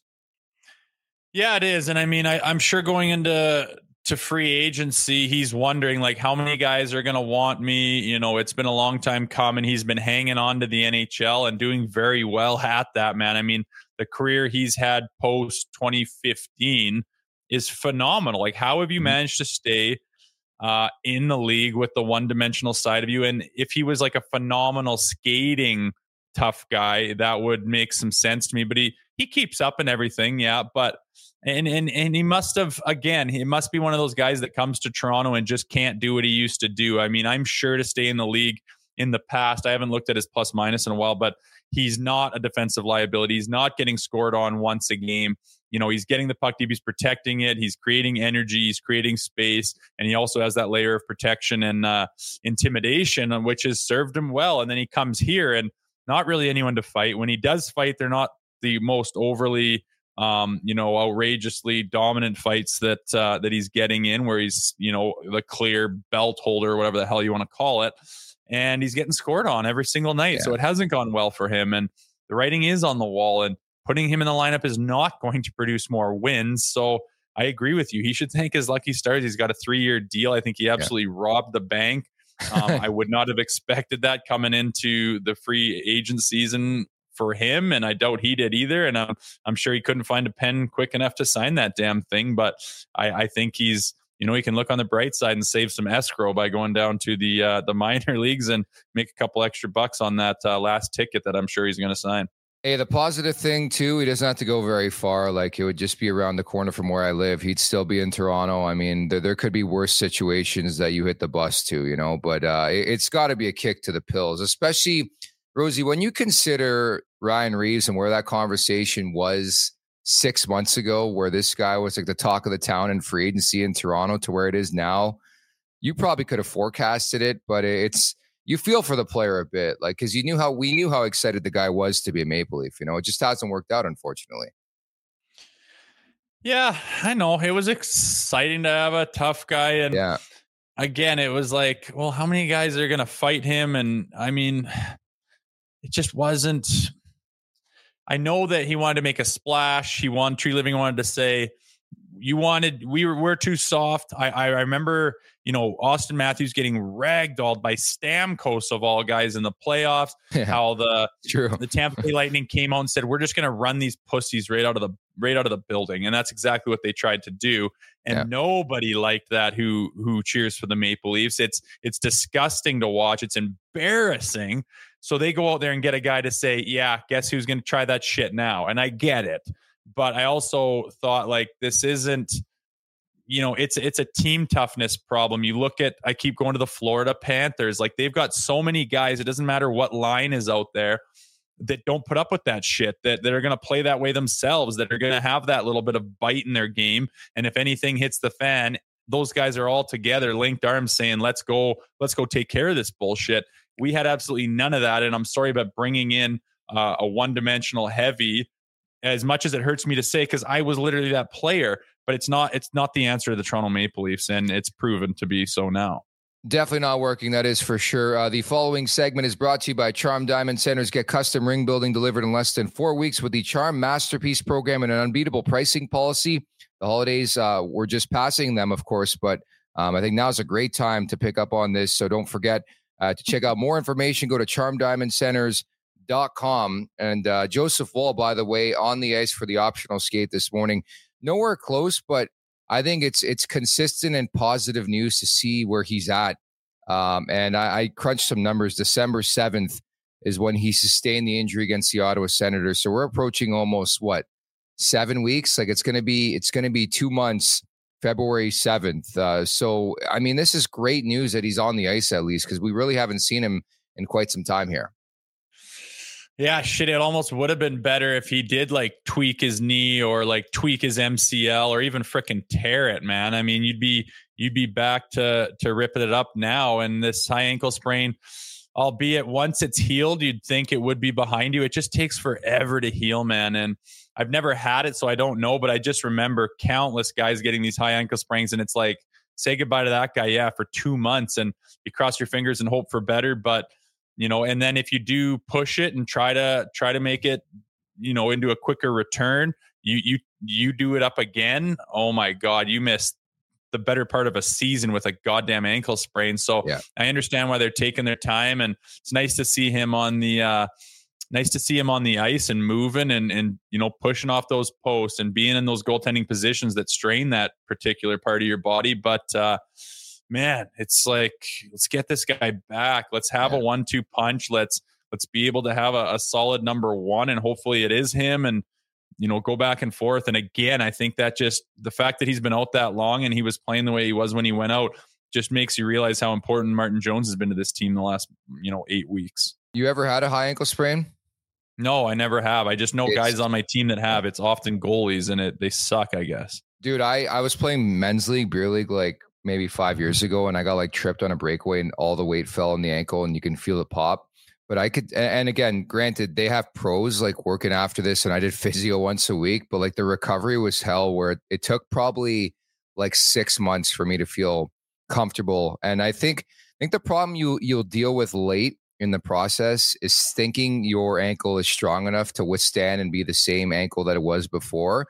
Yeah, it is, and I mean, I, I'm sure going into to free agency, he's wondering like how many guys are going to want me. You know, it's been a long time coming. He's been hanging on to the NHL and doing very well at that, man. I mean, the career he's had post 2015 is phenomenal. Like, how have you mm-hmm. managed to stay uh, in the league with the one dimensional side of you? And if he was like a phenomenal skating tough guy, that would make some sense to me. But he he keeps up and everything, yeah. But and and and he must have again he must be one of those guys that comes to toronto and just can't do what he used to do i mean i'm sure to stay in the league in the past i haven't looked at his plus minus in a while but he's not a defensive liability he's not getting scored on once a game you know he's getting the puck deep he's protecting it he's creating energy he's creating space and he also has that layer of protection and uh, intimidation which has served him well and then he comes here and not really anyone to fight when he does fight they're not the most overly um, you know, outrageously dominant fights that uh, that he's getting in, where he's you know the clear belt holder, whatever the hell you want to call it, and he's getting scored on every single night. Yeah. So it hasn't gone well for him, and the writing is on the wall. And putting him in the lineup is not going to produce more wins. So I agree with you. He should thank his lucky stars. He's got a three year deal. I think he absolutely yeah. robbed the bank. Um, I would not have expected that coming into the free agent season for him, and I doubt he did either. And I'm I'm sure he couldn't find a pen quick enough to sign that damn thing. But I, I think he's you know he can look on the bright side and save some escrow by going down to the uh, the minor leagues and make a couple extra bucks on that uh, last ticket that I'm sure he's going to sign. Hey, the positive thing too, he doesn't have to go very far. Like it would just be around the corner from where I live. He'd still be in Toronto. I mean, there, there could be worse situations that you hit the bus to, you know. But uh, it, it's got to be a kick to the pills, especially Rosie, when you consider Ryan Reaves and where that conversation was six months ago, where this guy was like the talk of the town in free agency in Toronto to where it is now, you probably could have forecasted it, but it's you feel for the player a bit, like because you knew how we knew how excited the guy was to be a Maple Leaf. You know, it just hasn't worked out, unfortunately. Yeah, I know. It was exciting to have a tough guy, and yeah, again, it was like, well, how many guys are going to fight him? And I mean, it just wasn't. I know that he wanted to make a splash. He wanted Treliving wanted to say, "You wanted we were we're too soft." I I remember you know Auston Matthews getting ragdolled by Stamkos of all guys in the playoffs. Yeah, how the true. the Tampa Bay Lightning came out and said, "We're just going to run these pussies right out of the right out of the building," and that's exactly what they tried to do. And yeah. nobody liked that. Who who cheers for the Maple Leafs? It's it's disgusting to watch. It's embarrassing so they go out there and get a guy to say, yeah, guess who's going to try that shit now? And I get it. But I also thought like this isn't you know it's it's a team toughness problem. You look at i keep going to the florida panthers like they've got so many guys it doesn't matter what line is out there that don't put up with that shit that, that are going to play that way themselves that are going to have that little bit of bite in their game and if anything hits the fan those guys are all together linked arms saying let's go let's go take care of this bullshit. We had absolutely none of that and i'm sorry about bringing in uh, a one-dimensional heavy as much as it hurts me to say because i was literally that player but it's not it's not the answer to the Toronto Maple Leafs, and it's proven to be so now. Definitely not working. That is for sure. Uh, the following segment is brought to you by Charm Diamond Centers. Get custom ring building delivered in less than four weeks with the Charm Masterpiece Program and an unbeatable pricing policy. The holidays, uh, we're just passing them, of course, but um, I think now is a great time to pick up on this. So don't forget uh, to check out more information. Go to charmdiamondcenters.com. And uh, Joseph Woll, by the way, on the ice for the optional skate this morning nowhere close, but I think it's it's consistent and positive news to see where he's at. Um, and I, I crunched some numbers. December seventh is when he sustained the injury against the Ottawa Senators. So we're approaching almost what seven weeks. Like it's gonna be it's gonna be two months. February seventh. Uh, so I mean, this is great news that he's on the ice at least because we really haven't seen him in quite some time here. Yeah, shit. It almost would have been better if he did like tweak his knee or like tweak his MCL or even freaking tear it, man. I mean, you'd be you'd be back to to ripping it up now. And this high ankle sprain, albeit once it's healed, you'd think it would be behind you. It just takes forever to heal, man. And I've never had it, so I don't know. But I just remember countless guys getting these high ankle sprains, and it's like say goodbye to that guy, yeah, for two months, and you cross your fingers and hope for better, but you know and then if you do push it and try to try to make it you know into a quicker return you you you do it up again oh my god you missed the better part of a season with a goddamn ankle sprain so yeah. i understand why they're taking their time and it's nice to see him on the uh nice to see him on the ice and moving and and you know pushing off those posts and being in those goaltending positions that strain that particular part of your body but uh man, it's like let's get this guy back. Let's have yeah. a one-two punch. Let's let's be able to have a, a, solid number one, and hopefully it is him. And you know, go back and forth. And again, I think that just the fact that he's been out that long and he was playing the way he was when he went out just makes you realize how important Martin Jones has been to this team the last you know eight weeks. You ever had a high ankle sprain? No, I never have. I just know it's, guys on my team that have. It's often goalies, and it they suck. I guess. Dude, I I was playing men's league, beer league, like maybe five years mm-hmm. ago and I got like tripped on a breakaway and all the weight fell on the ankle and you can feel it pop. But I could, and again, granted, they have pros like working after this, and I did physio once a week, but like the recovery was hell where it, it took probably like six months for me to feel comfortable. And I think, I think the problem you you'll deal with late in the process is thinking your ankle is strong enough to withstand and be the same ankle that it was before.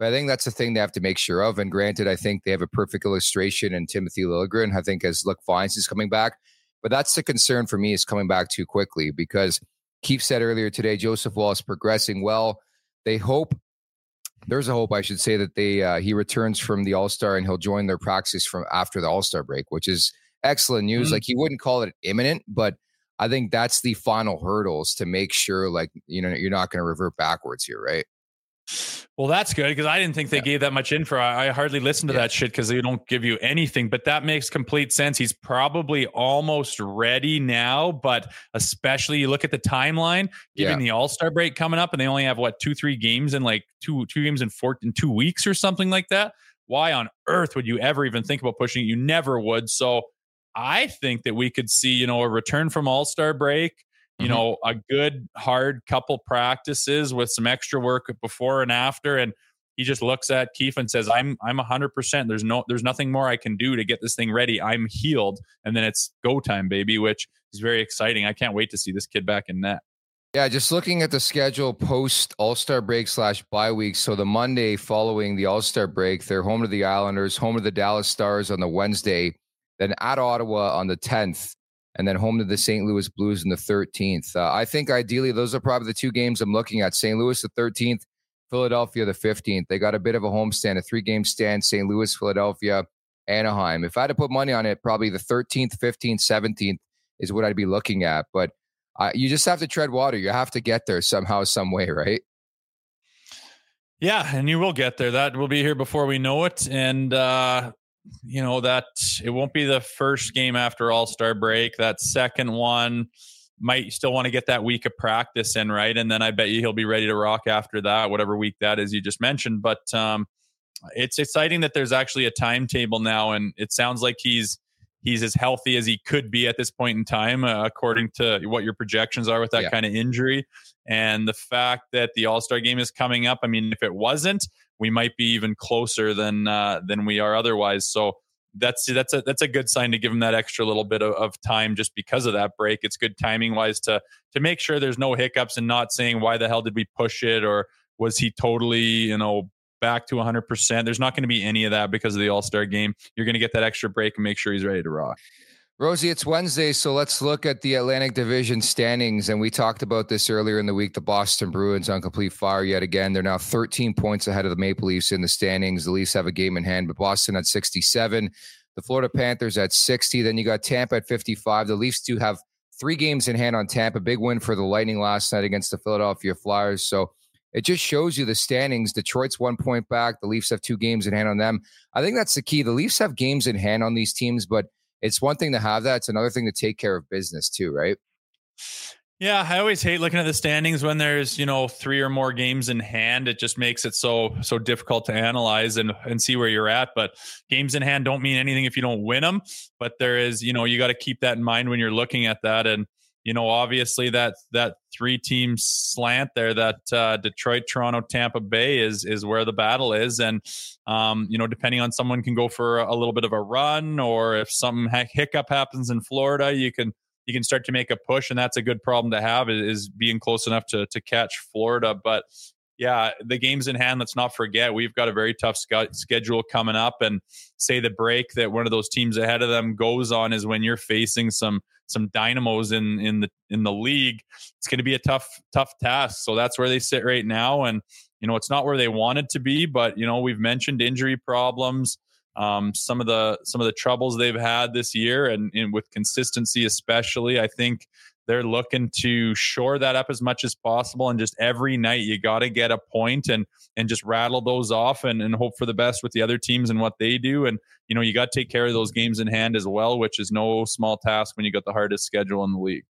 But I think that's the thing they have to make sure of. And granted, I think they have a perfect illustration in Timothy Liljegren. I think as Luc Vines is coming back. But that's the concern for me is coming back too quickly because Keefe said earlier today, Joseph Woll is progressing well. They hope there's a hope I should say that they uh, he returns from the All Star and he'll join their practice from after the All Star break, which is excellent news. Mm-hmm. Like he wouldn't call it imminent, but I think that's the final hurdles to make sure like you know you're not going to revert backwards here, right? Well, that's good because I didn't think they yeah. gave that much info. I, I hardly listened to yeah. that shit because they don't give you anything. But that makes complete sense. He's probably almost ready now. But especially you look at the timeline, given yeah. the All Star break coming up, and they only have what two, three games in like two, two games in four in two weeks or something like that. Why on earth would you ever even think about pushing it? You never would. So I think that we could see, you know, a return from All Star break you mm-hmm. know, a good hard couple practices with some extra work before and after. And he just looks at Keefe and says, I'm I'm hundred percent. There's no there's nothing more I can do to get this thing ready. I'm healed. And then it's go time, baby, which is very exciting. I can't wait to see this kid back in net. Yeah, just looking at the schedule post All Star break slash bye week. So the Monday following the All Star break, they're home to the Islanders, home to the Dallas Stars on the Wednesday, then at Ottawa on the 10th, and then home to the St. Louis Blues in the 13th. Uh, I think ideally those are probably the two games I'm looking at. St. Louis the 13th, Philadelphia the 15th. They got a bit of a homestand, a three game stand, St. Louis, Philadelphia, Anaheim. If I had to put money on it, probably the 13th, 15th, 17th is what I'd be looking at. But uh, you just have to tread water. You have to get there somehow, some way, right? Yeah, and you will get there. That will be here before we know it. And uh you know that it won't be the first game after All Star break. That second one might still want to get that week of practice in, right? And then I bet you he'll be ready to rock after that, whatever week that is you just mentioned. But um, it's exciting that there's actually a timetable now, and it sounds like he's he's as healthy as he could be at this point in time, uh, according to what your projections are with that yeah. kind of injury. And the fact that the All Star game is coming up, I mean, if it wasn't, we might be even closer than uh, than we are otherwise. So that's that's a that's a good sign to give him that extra little bit of, of time just because of that break. It's good timing wise to to make sure there's no hiccups and not saying why the hell did we push it or was he totally you know back to 100%. There's not going to be any of that because of the All Star game. You're going to get that extra break and make sure he's ready to rock. Rosie, it's Wednesday, so let's look at the Atlantic Division standings. And we talked about this earlier in the week. The Boston Bruins on complete fire yet again. They're now 13 points ahead of the Maple Leafs in the standings. The Leafs have a game in hand, but Boston at 67. The Florida Panthers at 60. Then you got Tampa at 55. The Leafs do have three games in hand on Tampa. Big win for the Lightning last night against the Philadelphia Flyers. So it just shows you the standings. Detroit's one point back. The Leafs have two games in hand on them. I think that's the key. The Leafs have games in hand on these teams, but it's one thing to have that. It's another thing to take care of business too, right? Yeah, I always hate looking at the standings when there's, you know, three or more games in hand. It just makes it so so difficult to analyze and and see where you're at, but games in hand don't mean anything if you don't win them, but there is, you know, you got to keep that in mind when you're looking at that and you know, obviously that that three team slant there, that uh, Detroit, Toronto, Tampa Bay is is where the battle is, and um, you know, depending on someone can go for a little bit of a run, or if some hiccup happens in Florida, you can you can start to make a push, and that's a good problem to have is being close enough to to catch Florida. But yeah, the games in hand. Let's not forget we've got a very tough sc- schedule coming up, and say the break that one of those teams ahead of them goes on is when you're facing some some dynamos in in the in the league. It's going to be a tough tough task. So that's where they sit right now, and you know it's not where they wanted to be. But you know we've mentioned injury problems, um, some of the some of the troubles they've had this year, and, and with consistency especially. I think they're looking to shore that up as much as possible and just every night you got to get a point and and just rattle those off and, and hope for the best with the other teams and what they do and you know you got to take care of those games in hand as well which is no small task when you got the hardest schedule in the league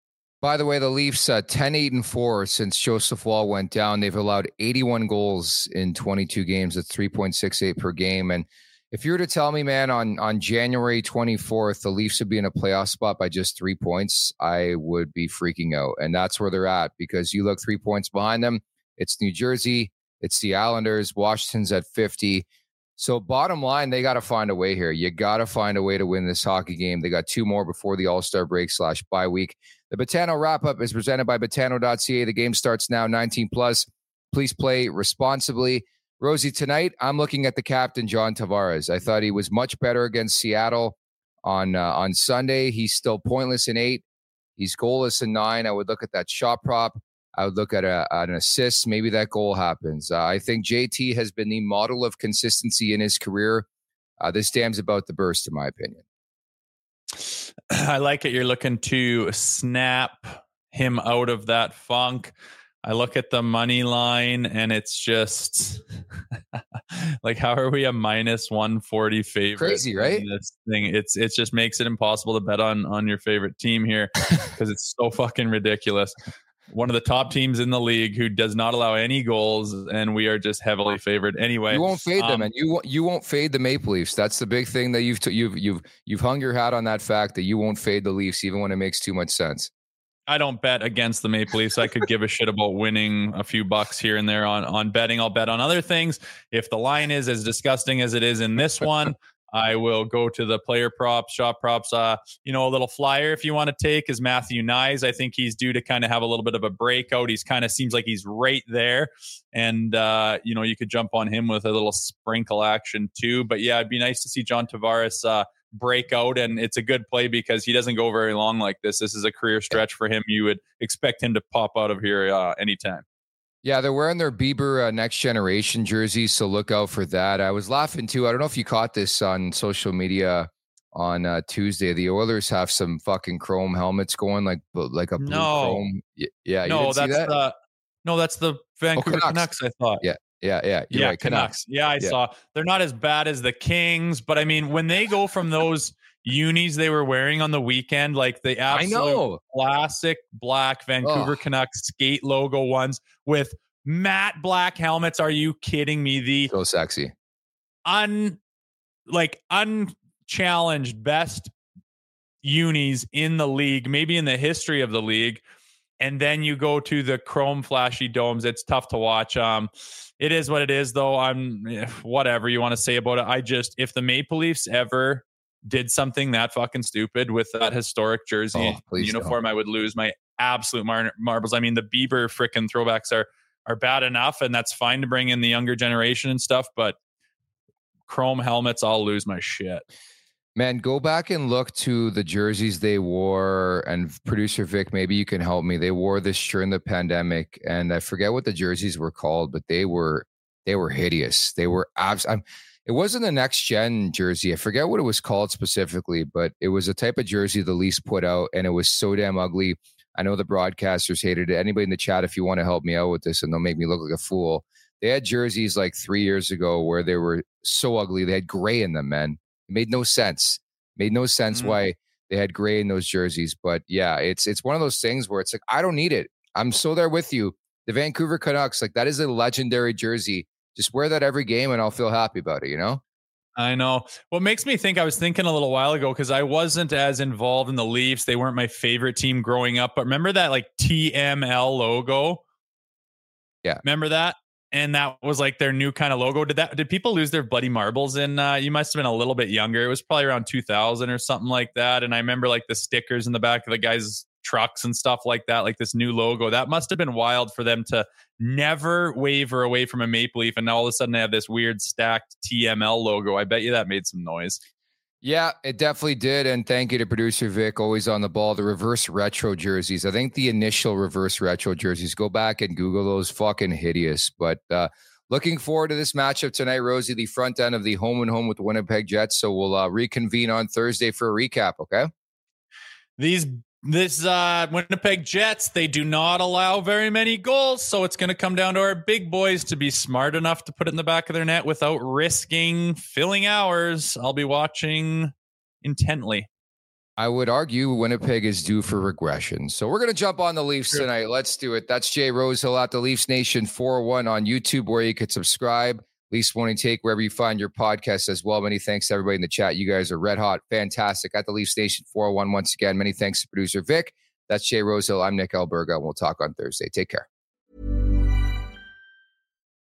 by the way, the Leafs uh, 10 8 and 4 since Joseph Woll went down. They've allowed 81 goals in 22 games at 3.68 per game. And if you were to tell me, man, on on January 24th, the Leafs would be in a playoff spot by just three points, I would be freaking out. And that's where they're at because you look three points behind them. It's New Jersey, it's the Islanders, Washington's at 50. So, bottom line, they got to find a way here. You got to find a way to win this hockey game. They got two more before the All Star break slash bye week. The Betano wrap up is presented by Betano.ca. The game starts now, 19 plus. Please play responsibly. Rosie, tonight I'm looking at the captain, John Tavares. I thought he was much better against Seattle on uh, on Sunday. He's still pointless in eight. He's goalless in nine. I would look at that shot prop. I would look at a, an assist. Maybe that goal happens. Uh, I think JT has been the model of consistency in his career. Uh, this dam's about the burst, in my opinion. I like it. You're looking to snap him out of that funk. I look at the money line and it's just like how are we a minus 140 favorite? Crazy, right? This thing it's it just makes it impossible to bet on on your favorite team here because it's so fucking ridiculous. One of the top teams in the league who does not allow any goals, and we are just heavily favored anyway. You won't fade um, them, and you won't you won't fade the Maple Leafs. That's the big thing that you've t- you've you've you've hung your hat on that fact that you won't fade the Leafs even when it makes too much sense. I don't bet against the Maple Leafs. I could give a shit about winning a few bucks here and there on on betting. I'll bet on other things. If the line is as disgusting as it is in this one, I will go to the player props, shop props. Uh, you know, a little flyer if you want to take is Matthew Knies. I think he's due to kind of have a little bit of a breakout. He's kind of seems like he's right there, and uh, you know, you could jump on him with a little sprinkle action too. But yeah, it'd be nice to see John Tavares. Uh, break out and it's a good play because he doesn't go very long like this this is a career stretch for him you would expect him to pop out of here uh, anytime yeah, they're wearing their Bieber uh, Next Generation jerseys, so look out for that. I was laughing too. I don't know if you caught this on social media on uh, Tuesday. The Oilers have some fucking chrome helmets going, like like a blue no. chrome. Yeah, no, that's that? the no, that's the Vancouver oh, Canucks. Canucks. I thought. Yeah, Yeah, yeah, you're yeah, right. Canucks. Yeah, I Yeah. saw. They're not as bad as the Kings, but I mean, when they go from those unis they were wearing on the weekend, like the I absolute know. classic black Vancouver Ugh. Canucks skate logo ones with matte black helmets. Are you kidding me? The So sexy. un like unchallenged best unis in the league, maybe in the history of the league. And then you go to the chrome flashy domes. It's tough to watch. Um, it is what it is, though. I'm eh, whatever you want to say about it. I just if the Maple Leafs ever did something that fucking stupid with that historic jersey Oh, uniform, I would lose my absolute mar- marbles. I mean, the Bieber freaking throwbacks are are bad enough, and that's fine to bring in the younger generation and stuff. But chrome helmets, I'll lose my shit. Man, go back and look to the jerseys they wore. And producer Vic, maybe you can help me. They wore this during the pandemic, and I forget what the jerseys were called, but they were they were hideous. They were abs. I'm, it wasn't the next gen jersey. I forget what it was called specifically, but it was a type of jersey the Leafs put out, and it was so damn ugly. I know the broadcasters hated it. Anybody in the chat, if you want to help me out with this, and they'll make me look like a fool. They had jerseys like three years ago where they were so ugly. They had gray in them, man. It made no sense. Made no sense Mhm. why they had gray in those jerseys. But yeah, it's it's one of those things where it's like I don't need it. I'm so there with you. The Vancouver Canucks, like that is a legendary jersey. Just wear that every game, and I'll feel happy about it. You know? I know. What makes me think I was thinking a little while ago because I wasn't as involved in the Leafs. They weren't my favorite team growing up. But remember that like TML logo? Yeah. Remember that? And that was like their new kind of logo. Did that did people lose their bloody marbles in uh you must have been a little bit younger. It was probably around 2000 or something like that. And I remember like the stickers in the back of the guys' trucks and stuff like that, like this new logo. That must have been wild for them to never waver away from a maple leaf and now all of a sudden they have this weird stacked TML logo. I bet you that made some noise. Yeah, it definitely did. And thank you to producer Vic, always on the ball. The reverse retro jerseys. I think the initial reverse retro jerseys, go back and Google those. Fucking hideous. But uh, looking forward to this matchup tonight, Rosie, the front end of the home and home with the Winnipeg Jets. So we'll uh, reconvene on Thursday for a recap, okay? These this uh Winnipeg Jets, they do not allow very many goals, so it's going to come down to our big boys to be smart enough to put it in the back of their net without risking filling hours. I'll be watching intently. I would argue Winnipeg is due for regression. So we're going to jump on the Leafs tonight. Let's do it. That's Jay Rosehill at the Leafs Nation 401 on YouTube, where you could subscribe. Leafs Morning Take, wherever you find your podcast as well. Many thanks to everybody in the chat. You guys are red hot, fantastic. At the Leafs Nation 401 once again. Many thanks to producer Vic. That's Jay Rosehill. I'm Nick Alberga, and we'll talk on Thursday. Take care.